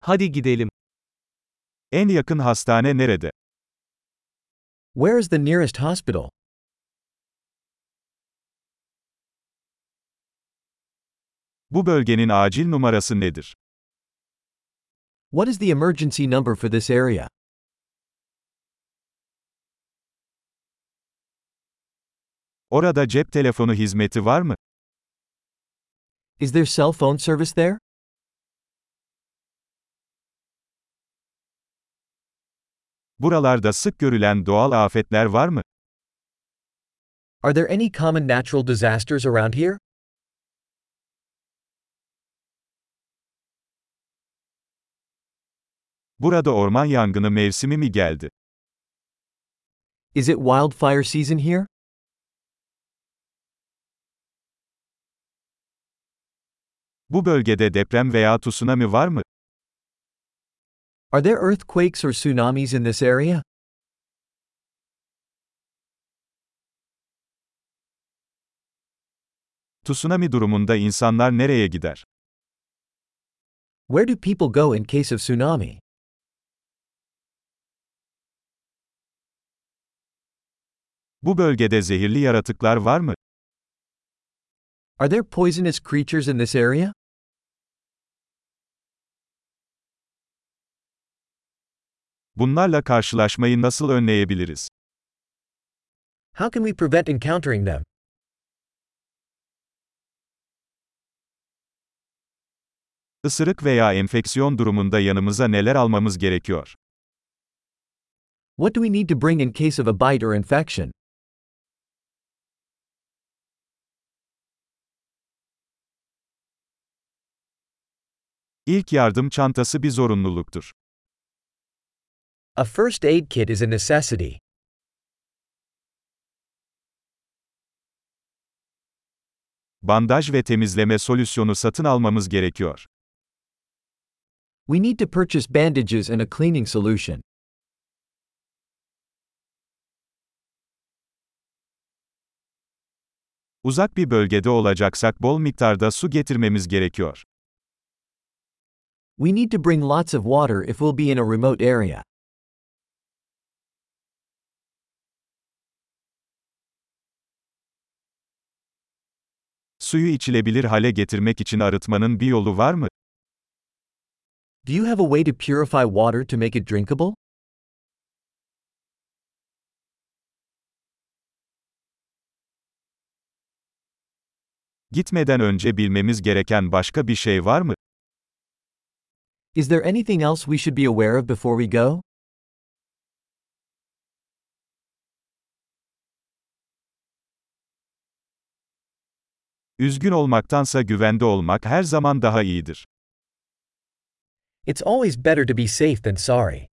Hadi gidelim. En yakın hastane nerede? Where is the nearest hospital? Bu bölgenin acil numarası nedir? What is the emergency number for this area? Orada cep telefonu hizmeti var mı? Is there cell phone service there? Buralarda sık görülen doğal afetler var mı? Are there any common natural disasters around here? Burada orman yangını mevsimi mi geldi? Is it wildfire season here? Bu bölgede deprem veya tsunami var mı? Are there earthquakes or tsunamis in this area? Tsunami durumunda insanlar nereye gider? Where do people go in case of tsunami? Bu bölgede zehirli yaratıklar var mı? Are there poisonous creatures in this area? Bunlarla karşılaşmayı nasıl önleyebiliriz? How can we prevent encountering them? Isırık veya enfeksiyon durumunda yanımıza neler almamız gerekiyor? What do we need to bring in case of a bite or infection? İlk yardım çantası bir zorunluluktur. A first aid kit is a necessity. Bandaj ve temizleme solüsyonu satın almamız gerekiyor. We need to purchase bandages and a cleaning solution. Uzak bir bölgede olacaksak bol miktarda su getirmemiz gerekiyor. We need to bring lots of water if we'll be in a remote area. Suyu içilebilir hale getirmek için arıtmanın bir yolu var mı? Do you have a way to purify water to make it drinkable? Gitmeden önce bilmemiz gereken başka bir şey var mı? Is there anything else we should be aware of before we go? Üzgün olmaktansa güvende olmak her zaman daha iyidir. It's always better to be safe than sorry.